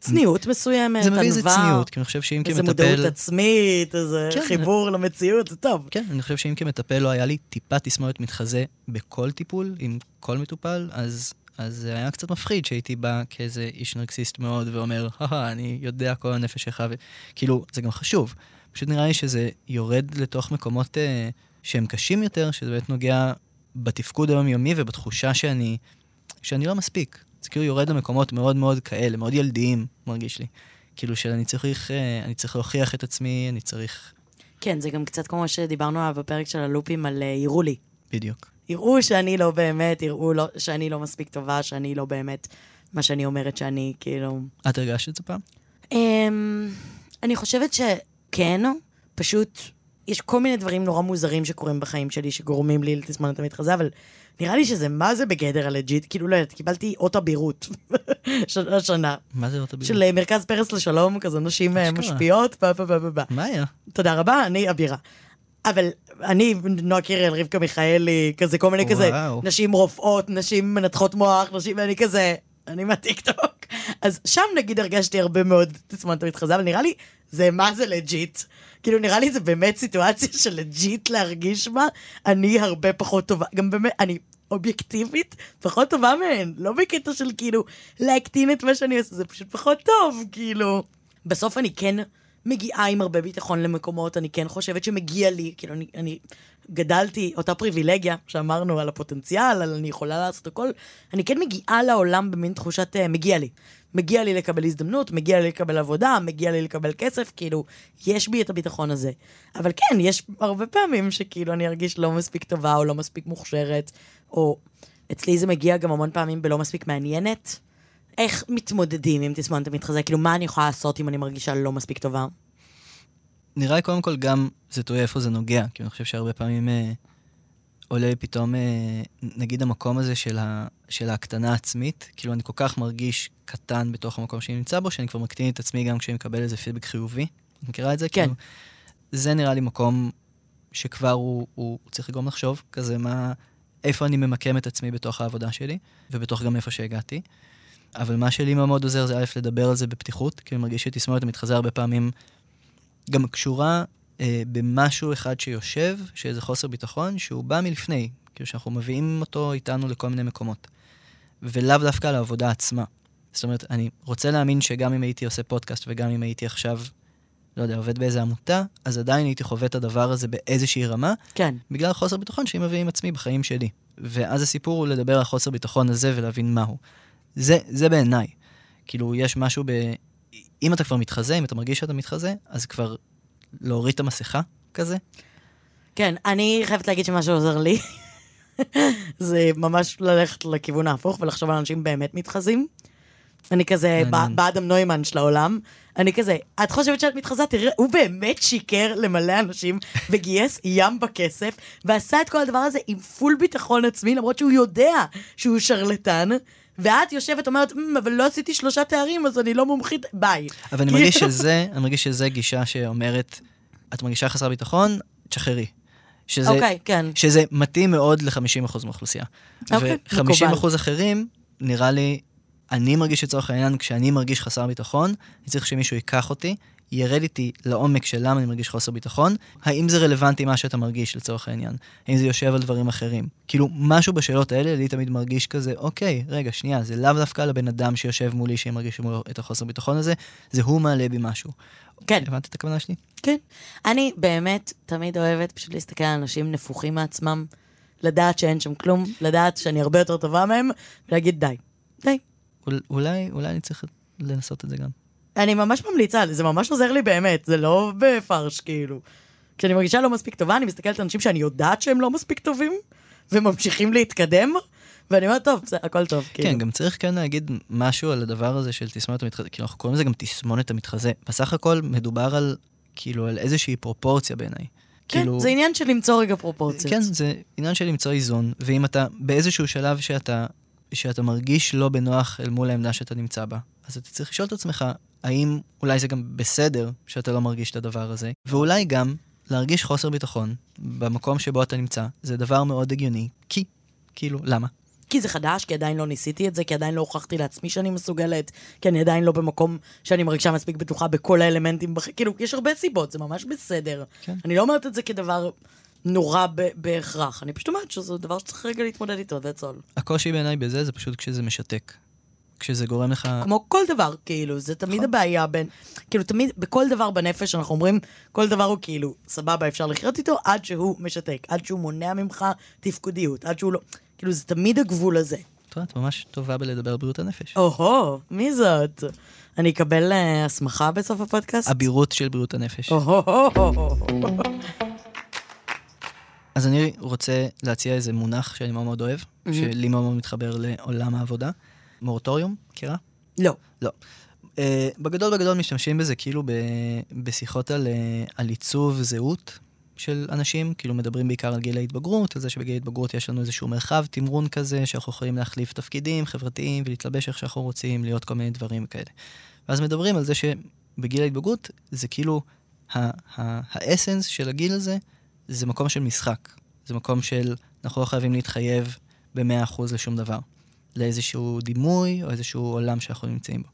צניעות מסוימת, זה מביא איזה צניעות, כי אני חושב שאם איזה כמטפל... מודעות עצמית, איזה כן, חיבור למציאות, זה טוב. כן, אני חושב שאם כמטפל לא היה לי טיפה תסמונת מתחזה בכל טיפול, עם כל מטופל, אז, אז זה היה קצת מפחיד שהייתי בא כאיזה איש נרקסיסט מאוד ואומר, הא אני יודע כל הנפש שלך, וכאילו, זה גם חשוב. פשוט נראה לי שזה יורד לתוך מקומות אה, שהם קשים יותר, שזה באמת נוגע בתפקוד היומיומי ובתחושה שאני, שאני לא מספיק. זה כאילו יורד למקומות מאוד מאוד כאלה, מאוד ילדיים, מרגיש לי. כאילו שאני צריך, אה, אני צריך להוכיח את עצמי, אני צריך... כן, זה גם קצת כמו שדיברנו עליו בפרק של הלופים על אה, יראו לי. בדיוק. יראו שאני לא באמת, יראו לא, שאני לא מספיק טובה, שאני לא באמת מה שאני אומרת שאני, כאילו... את הרגשת את זה פעם? אמ, אני חושבת שכן, פשוט יש כל מיני דברים נורא מוזרים שקורים בחיים שלי, שגורמים לי לתסמונת המתחזה, אבל נראה לי שזה מה זה בגדר הלג'יט, כאילו לא יודעת, קיבלתי אות אבירות (laughs) השנה. מה זה אותה של אה, מרכז פרס לשלום, כזה נשים אה. משפיעות, פה פה פה פה. מה היה? תודה רבה, אני אבירה. אבל אני, נועה קירל, רבקה מיכאלי, כזה כל מיני כזה. נשים רופאות, נשים מנתחות מוח, נשים, ואני כזה, אני מהטיקטוק. אז שם נגיד הרגשתי הרבה מאוד תסמונת המתחזה, אבל נראה לי, זה מה זה legit. כאילו נראה לי זה באמת סיטואציה (laughs) של legit להרגיש בה, אני הרבה פחות טובה, גם באמת, אני אובייקטיבית פחות טובה מהן, לא בקטע של כאילו להקטין את מה שאני עושה, זה פשוט פחות טוב, כאילו. בסוף אני כן מגיעה עם הרבה ביטחון למקומות, אני כן חושבת שמגיע לי, כאילו אני, אני גדלתי, אותה פריבילגיה שאמרנו על הפוטנציאל, על אני יכולה לעשות הכל, אני כן מגיעה לעולם במין תחושת uh, מגיע לי. מגיע לי לקבל הזדמנות, מגיע לי לקבל עבודה, מגיע לי לקבל כסף, כאילו, יש בי את הביטחון הזה. אבל כן, יש הרבה פעמים שכאילו אני ארגיש לא מספיק טובה או לא מספיק מוכשרת, או אצלי זה מגיע גם המון פעמים בלא מספיק מעניינת. איך מתמודדים עם תסמונת המתחזה? כאילו, מה אני יכולה לעשות אם אני מרגישה לא מספיק טובה? נראה לי קודם כל גם, זה תלוי איפה זה נוגע, כי אני חושב שהרבה פעמים אה, עולה לי פתאום, אה, נגיד המקום הזה של, ה, של ההקטנה העצמית, כאילו אני כל כך מרגיש קטן בתוך המקום שאני נמצא בו, שאני כבר מקטין את עצמי גם כשאני מקבל איזה פידבק חיובי. את מכירה את זה? כן. כאילו, זה נראה לי מקום שכבר הוא, הוא צריך לגרום לחשוב, כזה מה, איפה אני ממקם את עצמי בתוך העבודה שלי, ובתוך גם איפה שהגעתי. אבל מה שלי מאוד עוזר זה א', לדבר על זה בפתיחות, כי אני מרגיש שתסמונת המתחזה הרבה פעמים גם קשורה אה, במשהו אחד שיושב, שאיזה חוסר ביטחון, שהוא בא מלפני, כאילו שאנחנו מביאים אותו איתנו לכל מיני מקומות. ולאו דווקא לעבודה עצמה. זאת אומרת, אני רוצה להאמין שגם אם הייתי עושה פודקאסט וגם אם הייתי עכשיו, לא יודע, עובד באיזה עמותה, אז עדיין הייתי חווה את הדבר הזה באיזושהי רמה, כן. בגלל חוסר ביטחון שאני מביא עם עצמי בחיים שלי. ואז הסיפור הוא לדבר על חוסר ביטחון הזה ולהבין מהו. זה, זה בעיניי. כאילו, יש משהו ב... אם אתה כבר מתחזה, אם אתה מרגיש שאתה מתחזה, אז כבר להוריד את המסכה כזה. כן, אני חייבת להגיד שמה שעוזר לי, (laughs) זה ממש ללכת לכיוון ההפוך ולחשוב על אנשים באמת מתחזים. אני כזה באדם נוימן של העולם. אני כזה, את חושבת שאת מתחזה? תראה, הוא באמת שיקר למלא אנשים (laughs) וגייס ים בכסף, ועשה את כל הדבר הזה עם פול ביטחון עצמי, למרות שהוא יודע שהוא שרלטן. ואת יושבת אומרת, "אמ, אבל לא עשיתי שלושה תארים, אז אני לא מומחית, ביי. אבל אני מרגיש שזה, אני מרגיש שזה גישה שאומרת, את מרגישה חסר ביטחון, תשחררי. שזה, אוקיי, כן. שזה מתאים מאוד ל-50% מהאוכלוסייה. אוקיי, ו-50% אחרים, נראה לי, אני מרגיש לצורך העניין, כשאני מרגיש חסר ביטחון, אני צריך שמישהו ייקח אותי, ירד איתי לעומק של למה אני מרגיש חוסר ביטחון, האם זה רלוונטי מה שאתה מרגיש לצורך העניין, האם זה יושב על דברים אחרים. כאילו, משהו בשאלות האלה, לי תמיד מרגיש כזה, אוקיי, רגע, שנייה, זה לאו דווקא לבן אדם שיושב מולי, שמרגיש מולו את החוסר ביטחון הזה, זה הוא מעלה בי משהו. כן. הבנת את הכוונה שלי? כן. אני באמת תמיד אוהבת פשוט להסתכל על אנשים נפוחים מעצמם, לדעת שאין שם כלום, לדעת שאני הרבה יותר טובה מהם, ולהגיד די. די. אול- אולי, אולי אני צריך לנסות את זה גם. אני ממש ממליצה, זה ממש עוזר לי באמת, זה לא בפרש, כאילו. כשאני מרגישה לא מספיק טובה, אני מסתכלת על אנשים שאני יודעת שהם לא מספיק טובים, וממשיכים להתקדם, ואני אומרת, טוב, זה הכל טוב, כאילו. כן, גם צריך כן להגיד משהו על הדבר הזה של תסמונת המתחזה, כאילו אנחנו קוראים לזה גם תסמונת המתחזה. בסך הכל מדובר על, כאילו, על איזושהי פרופורציה בעיניי. כן, כאילו, זה עניין של למצוא רגע פרופורציות. כן, זה עניין של למצוא איזון, ואם אתה באיזשהו שלב שאתה, שאתה מרגיש לא בנוח אל מול העמדה שאתה נמצא בה, אז אתה צריך לשאול את עצמך, האם אולי זה גם בסדר שאתה לא מרגיש את הדבר הזה, ואולי גם להרגיש חוסר ביטחון במקום שבו אתה נמצא, זה דבר מאוד הגיוני, כי, כאילו, למה? כי זה חדש, כי עדיין לא ניסיתי את זה, כי עדיין לא הוכחתי לעצמי שאני מסוגלת, כי אני עדיין לא במקום שאני מרגישה מספיק בטוחה בכל האלמנטים, בח... כאילו, יש הרבה סיבות, זה ממש בסדר. כן. אני לא אומרת את זה כדבר נורא ב- בהכרח, אני פשוט אומרת שזה דבר שצריך רגע להתמודד איתו, that's all. הקושי בעיניי בזה זה פשוט כשזה משתק. כשזה גורם לך... כמו כל דבר, כאילו, זה תמיד נכון. הבעיה בין... כאילו, תמיד, בכל דבר בנפש אנחנו אומרים, כל דבר הוא כאילו, סבבה, אפשר לחיות איתו, עד שהוא משתק, עד שהוא מונע ממך תפקודיות, עד שהוא לא... כאילו, זה תמיד הגבול הזה. את ממש טובה בלדבר על בריאות הנפש. או-הו, מי זאת? אני אקבל אה, הסמכה בסוף הפודקאסט? אבירות של בריאות הנפש. אז אני רוצה להציע איזה מונח שאני מאוד מאוד אוהב. שלי מאוד מאוד מתחבר לעולם העבודה. מורטוריום, מכירה? לא. Uh, בגדול בגדול משתמשים בזה כאילו ב, בשיחות על, uh, על עיצוב זהות של אנשים, כאילו מדברים בעיקר על גיל ההתבגרות, על זה שבגיל ההתבגרות יש לנו איזשהו מרחב תמרון כזה, שאנחנו יכולים להחליף תפקידים חברתיים ולהתלבש איך שאנחנו רוצים, להיות כל מיני דברים כאלה. ואז מדברים על זה שבגיל ההתבגרות זה כאילו ה- ה- האסנס של הגיל הזה, זה מקום של משחק. זה מקום של אנחנו לא חייבים להתחייב ב-100% לשום דבר. לאיזשהו דימוי או איזשהו עולם שאנחנו נמצאים בו.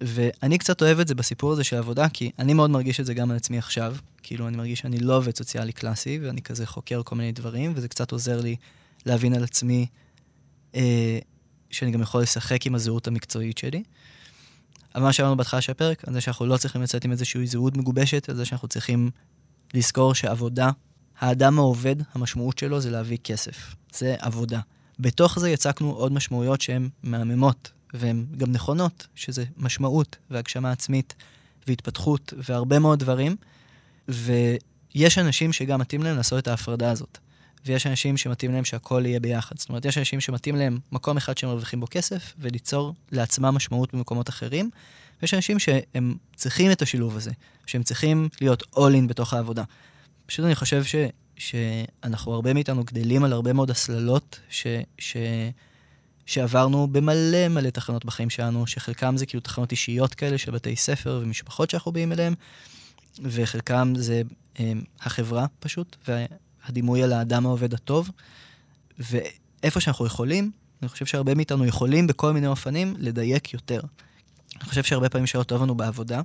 ואני קצת אוהב את זה בסיפור הזה של עבודה, כי אני מאוד מרגיש את זה גם על עצמי עכשיו. כאילו, אני מרגיש שאני לא עובד סוציאלי קלאסי, ואני כזה חוקר כל מיני דברים, וזה קצת עוזר לי להבין על עצמי אה, שאני גם יכול לשחק עם הזהות המקצועית שלי. אבל מה שאמרנו בהתחלה של הפרק, על זה שאנחנו לא צריכים לצאת עם איזושהי זהות מגובשת, על זה שאנחנו צריכים לזכור שעבודה, האדם העובד, המשמעות שלו זה להביא כסף. זה עבודה. בתוך זה יצקנו עוד משמעויות שהן מהממות, והן גם נכונות, שזה משמעות והגשמה עצמית והתפתחות והרבה מאוד דברים. ויש אנשים שגם מתאים להם לעשות את ההפרדה הזאת. ויש אנשים שמתאים להם שהכל יהיה ביחד. זאת אומרת, יש אנשים שמתאים להם מקום אחד שהם מרוויחים בו כסף, וליצור לעצמם משמעות במקומות אחרים. ויש אנשים שהם צריכים את השילוב הזה, שהם צריכים להיות all in בתוך העבודה. פשוט אני חושב ש, שאנחנו, הרבה מאיתנו גדלים על הרבה מאוד הסללות ש, ש, שעברנו במלא מלא תחנות בחיים שלנו, שחלקם זה כאילו תחנות אישיות כאלה של בתי ספר ומשפחות שאנחנו באים אליהם, וחלקם זה הם, החברה פשוט, והדימוי על האדם העובד הטוב. ואיפה שאנחנו יכולים, אני חושב שהרבה מאיתנו יכולים בכל מיני אופנים לדייק יותר. אני חושב שהרבה פעמים שלא טוב לנו בעבודה,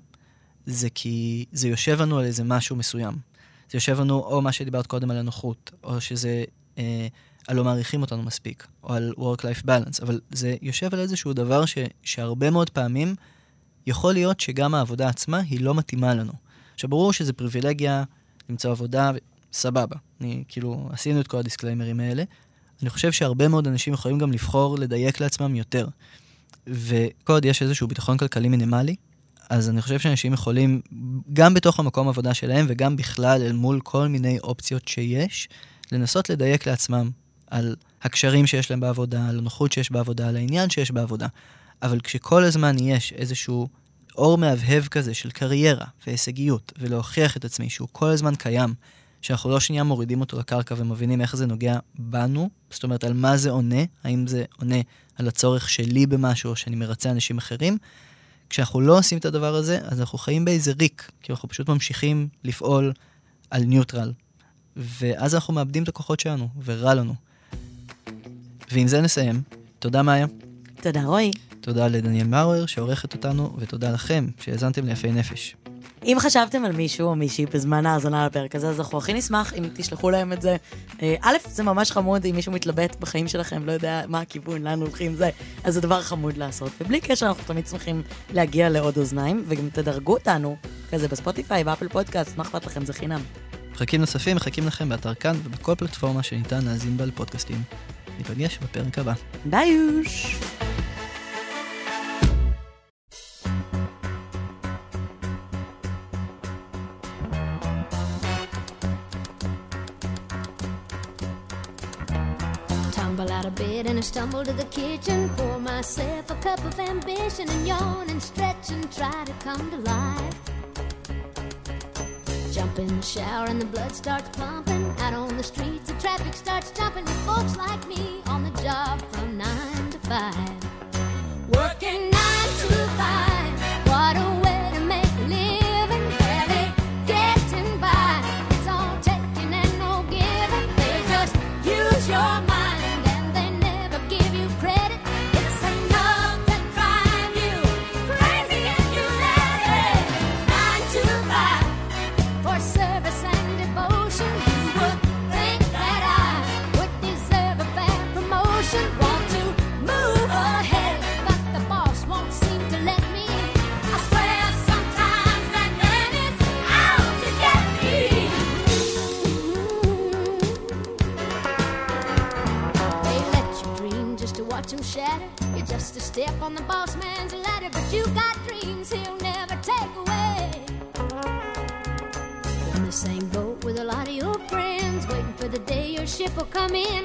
זה כי זה יושב לנו על איזה משהו מסוים. זה יושב לנו או מה שדיברת קודם על הנוחות, או שזה אה, על לא מעריכים אותנו מספיק, או על Work-Life Balance, אבל זה יושב על איזשהו דבר ש, שהרבה מאוד פעמים יכול להיות שגם העבודה עצמה היא לא מתאימה לנו. עכשיו, ברור שזה פריבילגיה למצוא עבודה, סבבה. אני, כאילו, עשינו את כל הדיסקליימרים האלה. אני חושב שהרבה מאוד אנשים יכולים גם לבחור לדייק לעצמם יותר. וכל עוד יש איזשהו ביטחון כלכלי מינימלי, אז אני חושב שאנשים יכולים, גם בתוך המקום עבודה שלהם וגם בכלל אל מול כל מיני אופציות שיש, לנסות לדייק לעצמם על הקשרים שיש להם בעבודה, על הנוחות שיש בעבודה, על העניין שיש בעבודה. אבל כשכל הזמן יש איזשהו אור מהבהב כזה של קריירה והישגיות, ולהוכיח את עצמי שהוא כל הזמן קיים, שאנחנו לא שנייה מורידים אותו לקרקע ומבינים איך זה נוגע בנו, זאת אומרת, על מה זה עונה, האם זה עונה על הצורך שלי במשהו, או שאני מרצה אנשים אחרים. כשאנחנו לא עושים את הדבר הזה, אז אנחנו חיים באיזה ריק, כי אנחנו פשוט ממשיכים לפעול על ניוטרל. ואז אנחנו מאבדים את הכוחות שלנו, ורע לנו. ועם זה נסיים. תודה, מאיה. תודה, רועי. תודה לדניאל מאואר שעורכת אותנו, ותודה לכם שהאזנתם ליפי נפש. אם חשבתם על מישהו או מישהי בזמן ההאזנה לפרק הזה, אז אנחנו הכי נשמח אם תשלחו להם את זה. אה, א', זה ממש חמוד אם מישהו מתלבט בחיים שלכם, לא יודע מה הכיוון, לאן הולכים זה, אז זה דבר חמוד לעשות. ובלי קשר, אנחנו תמיד שמחים להגיע לעוד אוזניים, וגם תדרגו אותנו, כזה בספוטיפיי, באפל פודקאסט, מה אכפת לכם, זה חינם. פרקים נוספים מחכים לכם באתר כאן ובכל פלטפורמה שניתן להאזין בה לפודקאסטים. ניפגש בפרק הבא. ביוש! Tumble bed and I stumble to the kitchen. Pour myself a cup of ambition and yawn and stretch and try to come to life. Jump in the shower and the blood starts pumping. Out on the streets, come coming.